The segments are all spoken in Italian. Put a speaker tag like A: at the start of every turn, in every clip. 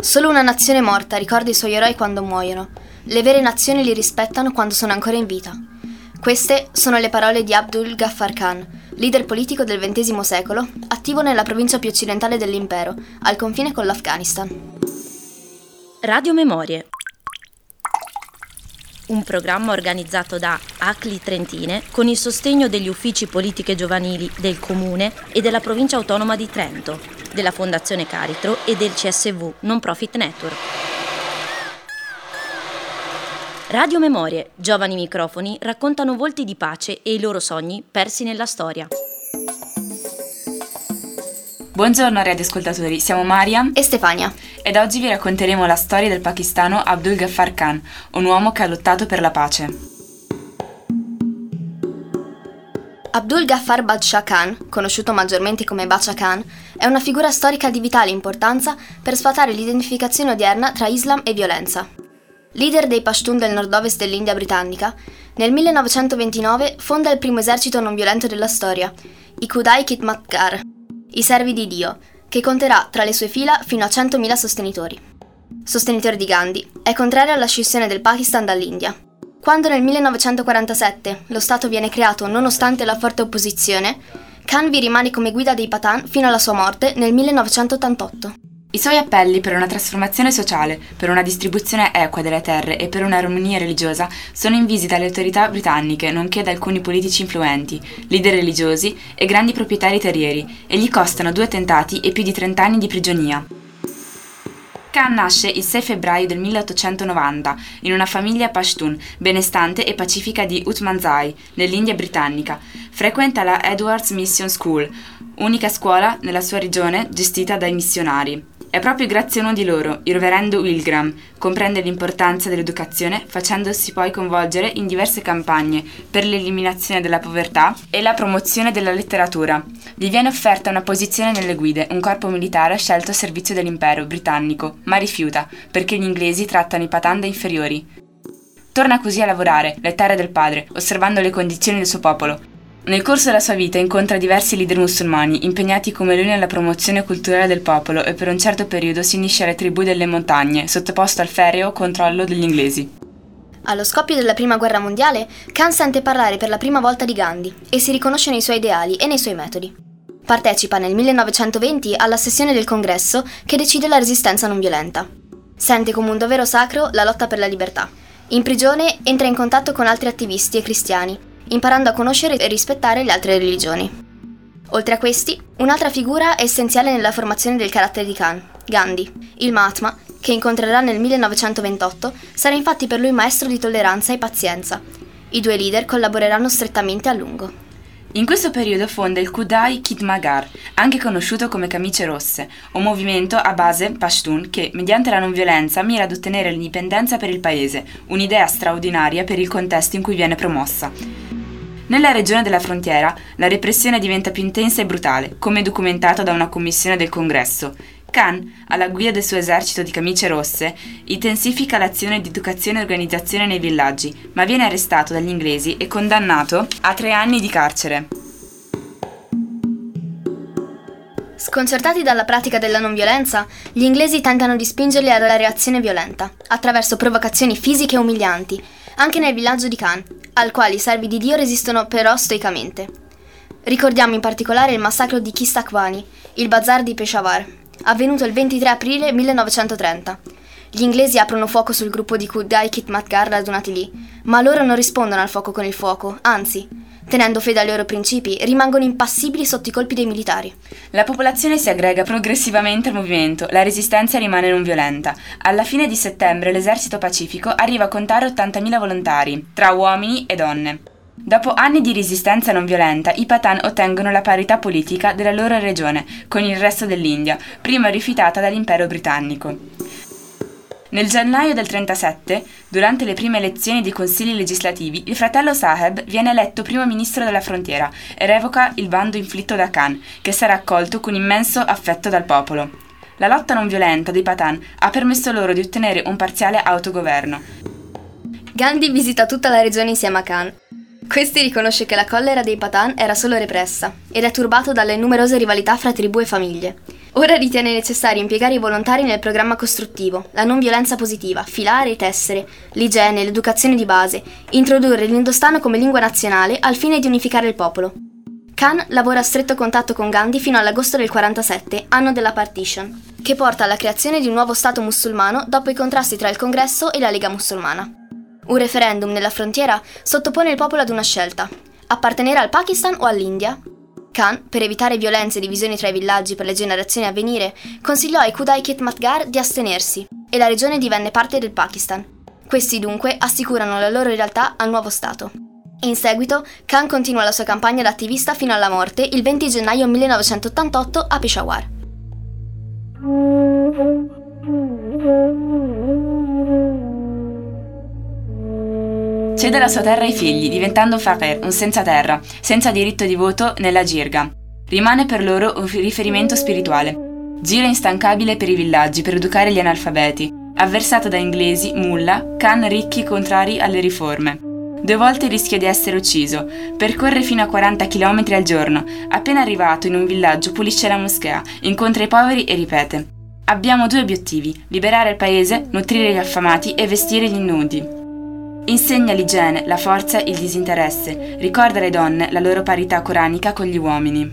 A: Solo una nazione morta ricorda i suoi eroi quando muoiono. Le vere nazioni li rispettano quando sono ancora in vita. Queste sono le parole di Abdul Ghaffar Khan, leader politico del XX secolo, attivo nella provincia più occidentale dell'impero, al confine con l'Afghanistan.
B: Radio Memorie. Un programma organizzato da ACLI Trentine con il sostegno degli uffici politiche giovanili del Comune e della Provincia Autonoma di Trento, della Fondazione Caritro e del CSV Non Profit Network. Radio Memorie, giovani microfoni raccontano volti di pace e i loro sogni persi nella storia.
C: Buongiorno radioascoltatori, siamo Mariam
A: e Stefania
C: ed oggi vi racconteremo la storia del pakistano Abdul Ghaffar Khan, un uomo che ha lottato per la pace.
A: Abdul Ghaffar Badshah Khan, conosciuto maggiormente come Bacha Khan, è una figura storica di vitale importanza per sfatare l'identificazione odierna tra Islam e violenza. Leader dei Pashtun del nord-ovest dell'India britannica, nel 1929 fonda il primo esercito non violento della storia, i Kudai Khidmatgar, i servi di Dio, che conterà tra le sue fila fino a 100.000 sostenitori. Sostenitore di Gandhi, è contrario alla scissione del Pakistan dall'India. Quando nel 1947 lo Stato viene creato nonostante la forte opposizione, Khan vi rimane come guida dei Patan fino alla sua morte nel 1988.
C: I suoi appelli per una trasformazione sociale, per una distribuzione equa delle terre e per un'armonia religiosa sono invisi dalle autorità britanniche, nonché da alcuni politici influenti, leader religiosi e grandi proprietari terrieri, e gli costano due attentati e più di 30 anni di prigionia. Khan nasce il 6 febbraio del 1890 in una famiglia Pashtun benestante e pacifica di Utmanzai, nell'India britannica. Frequenta la Edwards Mission School, unica scuola nella sua regione gestita dai missionari. È proprio grazie a uno di loro, il reverendo Wilgram, comprende l'importanza dell'educazione facendosi poi coinvolgere in diverse campagne per l'eliminazione della povertà e la promozione della letteratura. Gli viene offerta una posizione nelle guide, un corpo militare scelto a servizio dell'impero britannico, ma rifiuta, perché gli inglesi trattano i patanda inferiori. Torna così a lavorare, le terre del padre, osservando le condizioni del suo popolo, nel corso della sua vita incontra diversi leader musulmani, impegnati come lui nella promozione culturale del popolo e per un certo periodo si unisce alle tribù delle montagne, sottoposto al ferreo controllo degli inglesi.
A: Allo scoppio della Prima Guerra Mondiale, Khan sente parlare per la prima volta di Gandhi e si riconosce nei suoi ideali e nei suoi metodi. Partecipa nel 1920 alla sessione del congresso che decide la resistenza non violenta. Sente come un dovero sacro la lotta per la libertà. In prigione entra in contatto con altri attivisti e cristiani imparando a conoscere e rispettare le altre religioni. Oltre a questi, un'altra figura è essenziale nella formazione del carattere di Khan, Gandhi. Il Mahatma, che incontrerà nel 1928, sarà infatti per lui maestro di tolleranza e pazienza. I due leader collaboreranno strettamente a lungo.
C: In questo periodo fonda il Kudai Kitmagar, anche conosciuto come Camicie Rosse, un movimento a base Pashtun che, mediante la non violenza, mira ad ottenere l'indipendenza per il paese, un'idea straordinaria per il contesto in cui viene promossa. Nella regione della frontiera la repressione diventa più intensa e brutale, come documentato da una commissione del Congresso. Khan, alla guida del suo esercito di camicie rosse, intensifica l'azione di educazione e organizzazione nei villaggi, ma viene arrestato dagli inglesi e condannato a tre anni di carcere.
A: Sconcertati dalla pratica della non violenza, gli inglesi tentano di spingerli alla reazione violenta, attraverso provocazioni fisiche umilianti, anche nel villaggio di Khan, al quale i servi di Dio resistono però stoicamente. Ricordiamo in particolare il massacro di Kistakwani, il bazar di Peshawar, avvenuto il 23 aprile 1930. Gli inglesi aprono fuoco sul gruppo di Kudai Kitmatgar radunati lì, ma loro non rispondono al fuoco con il fuoco, anzi, tenendo fede ai loro principi, rimangono impassibili sotto i colpi dei militari.
C: La popolazione si aggrega progressivamente al movimento, la resistenza rimane non violenta. Alla fine di settembre l'esercito pacifico arriva a contare 80.000 volontari, tra uomini e donne. Dopo anni di resistenza non violenta, i Patan ottengono la parità politica della loro regione con il resto dell'India, prima rifiutata dall'impero britannico. Nel gennaio del 37, durante le prime elezioni dei consigli legislativi, il fratello Saheb viene eletto primo ministro della frontiera e revoca il bando inflitto da Khan, che sarà accolto con immenso affetto dal popolo. La lotta non violenta dei Patan ha permesso loro di ottenere un parziale autogoverno.
A: Gandhi visita tutta la regione insieme a Khan. Questi riconosce che la collera dei Patan era solo repressa ed è turbato dalle numerose rivalità fra tribù e famiglie. Ora ritiene necessario impiegare i volontari nel programma costruttivo, la non violenza positiva, filare e tessere, l'igiene, l'educazione di base, introdurre l'indostano come lingua nazionale al fine di unificare il popolo. Khan lavora a stretto contatto con Gandhi fino all'agosto del 47, anno della partition, che porta alla creazione di un nuovo Stato musulmano dopo i contrasti tra il Congresso e la Lega musulmana. Un referendum nella frontiera sottopone il popolo ad una scelta, appartenere al Pakistan o all'India? Khan, per evitare violenze e divisioni tra i villaggi per le generazioni a venire, consigliò ai Kudai Kitmatgar di astenersi e la regione divenne parte del Pakistan. Questi dunque assicurano la loro realtà al nuovo Stato. In seguito, Khan continua la sua campagna da attivista fino alla morte il 20 gennaio 1988 a Peshawar.
D: Cede la sua terra ai figli, diventando Faqir, un senza terra, senza diritto di voto nella girga. Rimane per loro un riferimento spirituale. Gira instancabile per i villaggi per educare gli analfabeti. Avversato da inglesi, mulla, Khan ricchi contrari alle riforme. Due volte rischia di essere ucciso. Percorre fino a 40 km al giorno. Appena arrivato in un villaggio pulisce la moschea, incontra i poveri e ripete. Abbiamo due obiettivi, liberare il paese, nutrire gli affamati e vestire gli ignudi. Insegna l'igiene, la forza il disinteresse. Ricorda alle donne la loro parità coranica con gli uomini.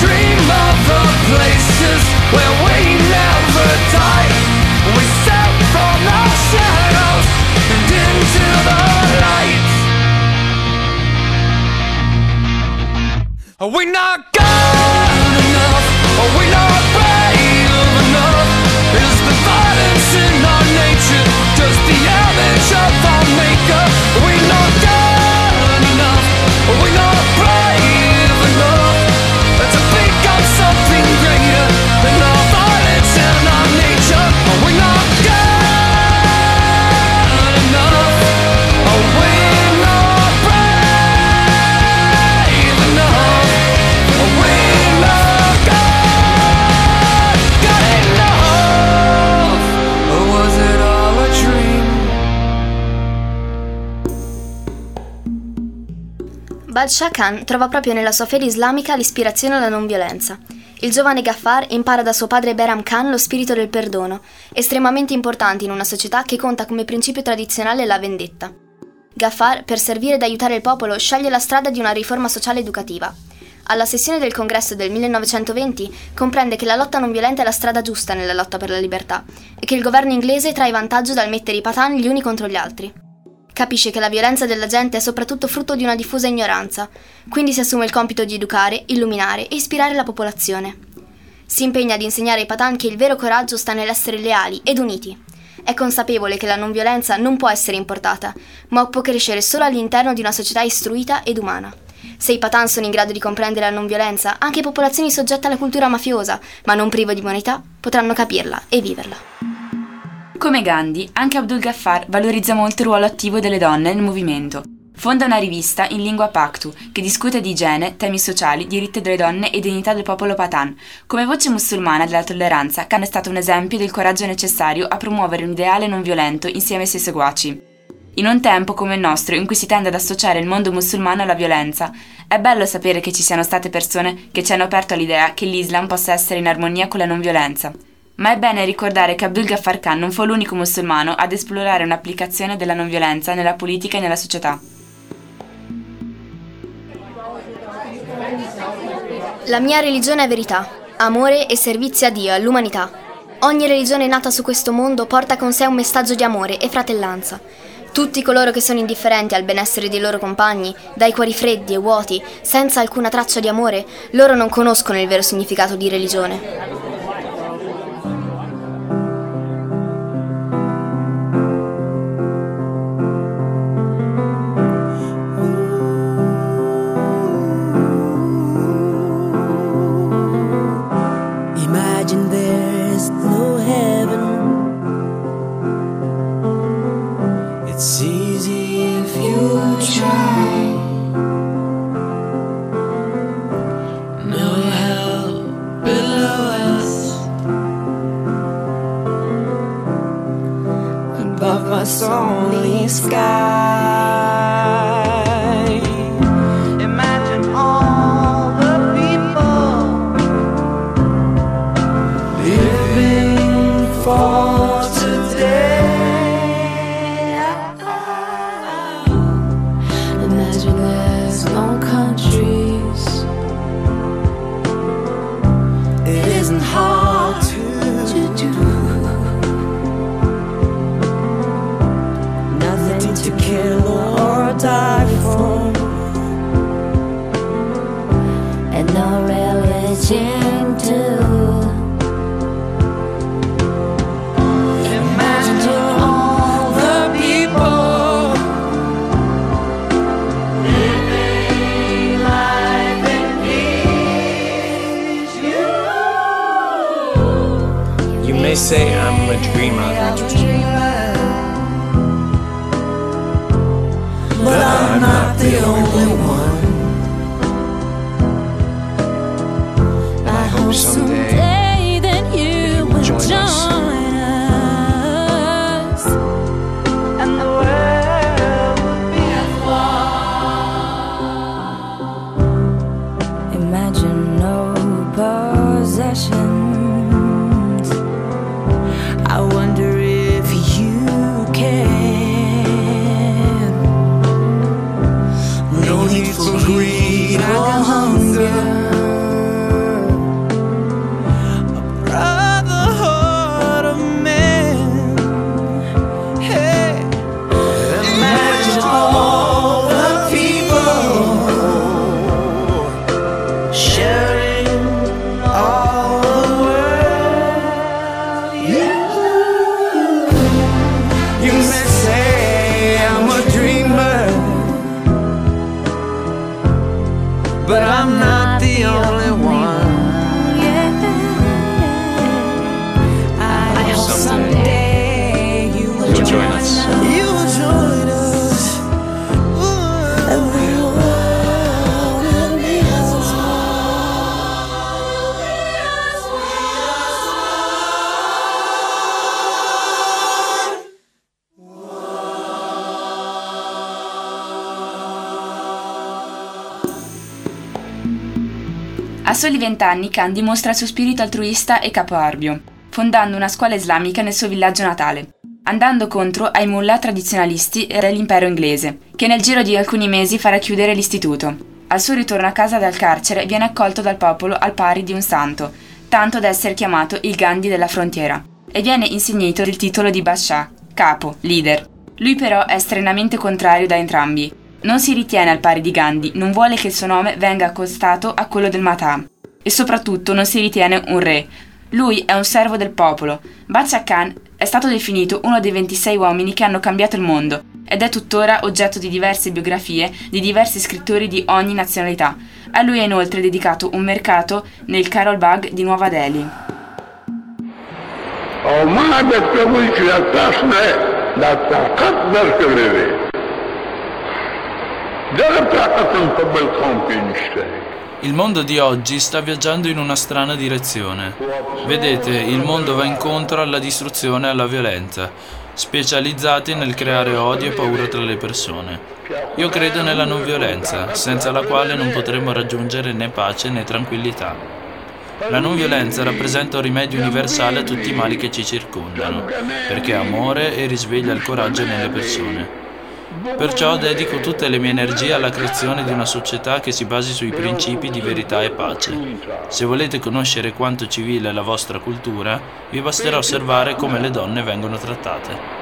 E: Dream
A: Badshah Khan trova proprio nella sua fede islamica l'ispirazione alla non violenza. Il giovane Ghaffar impara da suo padre Behram Khan lo spirito del perdono, estremamente importante in una società che conta come principio tradizionale la vendetta. Ghaffar, per servire ed aiutare il popolo, sceglie la strada di una riforma sociale educativa. Alla sessione del congresso del 1920 comprende che la lotta non violenta è la strada giusta nella lotta per la libertà e che il governo inglese trae vantaggio dal mettere i patan gli uni contro gli altri. Capisce che la violenza della gente è soprattutto frutto di una diffusa ignoranza, quindi si assume il compito di educare, illuminare e ispirare la popolazione. Si impegna ad insegnare ai Patan che il vero coraggio sta nell'essere leali ed uniti. È consapevole che la non violenza non può essere importata, ma può crescere solo all'interno di una società istruita ed umana. Se i Patan sono in grado di comprendere la non violenza, anche popolazioni soggette alla cultura mafiosa, ma non prive di umanità, potranno capirla e viverla.
C: Come Gandhi, anche Abdul Ghaffar valorizza molto il ruolo attivo delle donne nel movimento. Fonda una rivista in lingua Paktu che discute di igiene, temi sociali, diritti delle donne e dignità del popolo Patan. Come voce musulmana della tolleranza, Khan è stato un esempio del coraggio necessario a promuovere un ideale non violento insieme ai suoi seguaci. In un tempo come il nostro, in cui si tende ad associare il mondo musulmano alla violenza, è bello sapere che ci siano state persone che ci hanno aperto all'idea che l'Islam possa essere in armonia con la non violenza. Ma è bene ricordare che Abdul Ghaffar Khan non fu l'unico musulmano ad esplorare un'applicazione della non violenza nella politica e nella società.
A: La mia religione è verità, amore e servizio a Dio e all'umanità. Ogni religione nata su questo mondo porta con sé un messaggio di amore e fratellanza. Tutti coloro che sono indifferenti al benessere dei loro compagni, dai cuori freddi e vuoti, senza alcuna traccia di amore, loro non conoscono il vero significato di religione.
F: A
C: soli vent'anni Khan dimostra il suo spirito altruista e capoarbio, fondando una scuola islamica nel suo villaggio natale, andando contro ai mullah tradizionalisti e dell'impero inglese, che nel giro di alcuni mesi farà chiudere l'istituto. Al suo ritorno a casa dal carcere viene accolto dal popolo al pari di un santo, tanto da essere chiamato il Gandhi della frontiera, e viene insignito del titolo di Bascià, capo, leader. Lui però è estrenamente contrario da entrambi. Non si ritiene al pari di Gandhi, non vuole che il suo nome venga accostato a quello del Mata. E soprattutto non si ritiene un re. Lui è un servo del popolo. Bacha Khan è stato definito uno dei 26 uomini che hanno cambiato il mondo ed è tuttora oggetto di diverse biografie di diversi scrittori di ogni nazionalità. A lui è inoltre dedicato un mercato nel Carol Bagh di Nuova Delhi.
G: Il mondo di oggi sta viaggiando in una strana direzione. Vedete, il mondo va incontro alla distruzione e alla violenza, specializzati nel creare odio e paura tra le persone. Io credo nella non violenza, senza la quale non potremo raggiungere né pace né tranquillità. La non violenza rappresenta un rimedio universale a tutti i mali che ci circondano, perché amore e risveglia il coraggio nelle persone. Perciò dedico tutte le mie energie alla creazione di una società che si basi sui principi di verità e pace. Se volete conoscere quanto civile è la vostra cultura, vi basterà osservare come le donne vengono trattate.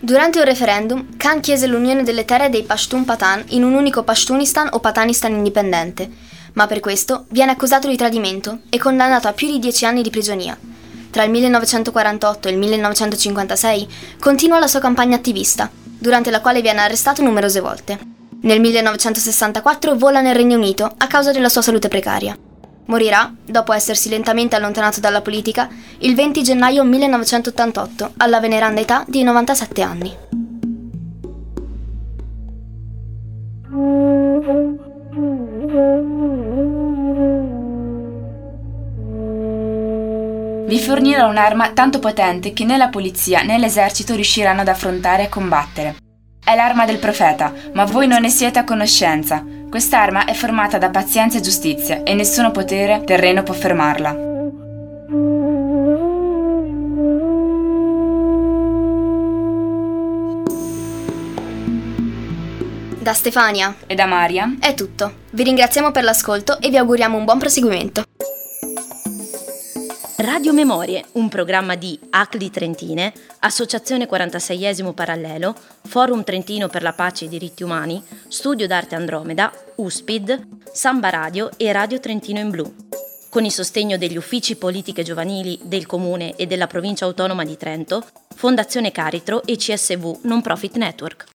A: Durante un referendum, Khan chiese l'unione delle terre dei Pashtun Patan in un unico Pashtunistan o Patanistan indipendente, ma per questo viene accusato di tradimento e condannato a più di dieci anni di prigionia. Tra il 1948 e il 1956 continua la sua campagna attivista, durante la quale viene arrestato numerose volte. Nel 1964 vola nel Regno Unito a causa della sua salute precaria. Morirà, dopo essersi lentamente allontanato dalla politica, il 20 gennaio 1988 alla veneranda età di 97 anni.
C: Vi fornirò un'arma tanto potente che né la polizia né l'esercito riusciranno ad affrontare e combattere. È l'arma del profeta, ma voi non ne siete a conoscenza. Quest'arma è formata da pazienza e giustizia e nessuno potere terreno può fermarla.
A: Da Stefania
C: E da Maria?
A: è tutto. Vi ringraziamo per l'ascolto e vi auguriamo un buon proseguimento.
B: Radio Memorie, un programma di ACLI Trentine, Associazione 46esimo Parallelo, Forum Trentino per la Pace e i Diritti Umani, Studio d'Arte Andromeda, USPID, Samba Radio e Radio Trentino in Blu. Con il sostegno degli uffici politiche giovanili del Comune e della Provincia Autonoma di Trento, Fondazione Caritro e CSV Non Profit Network.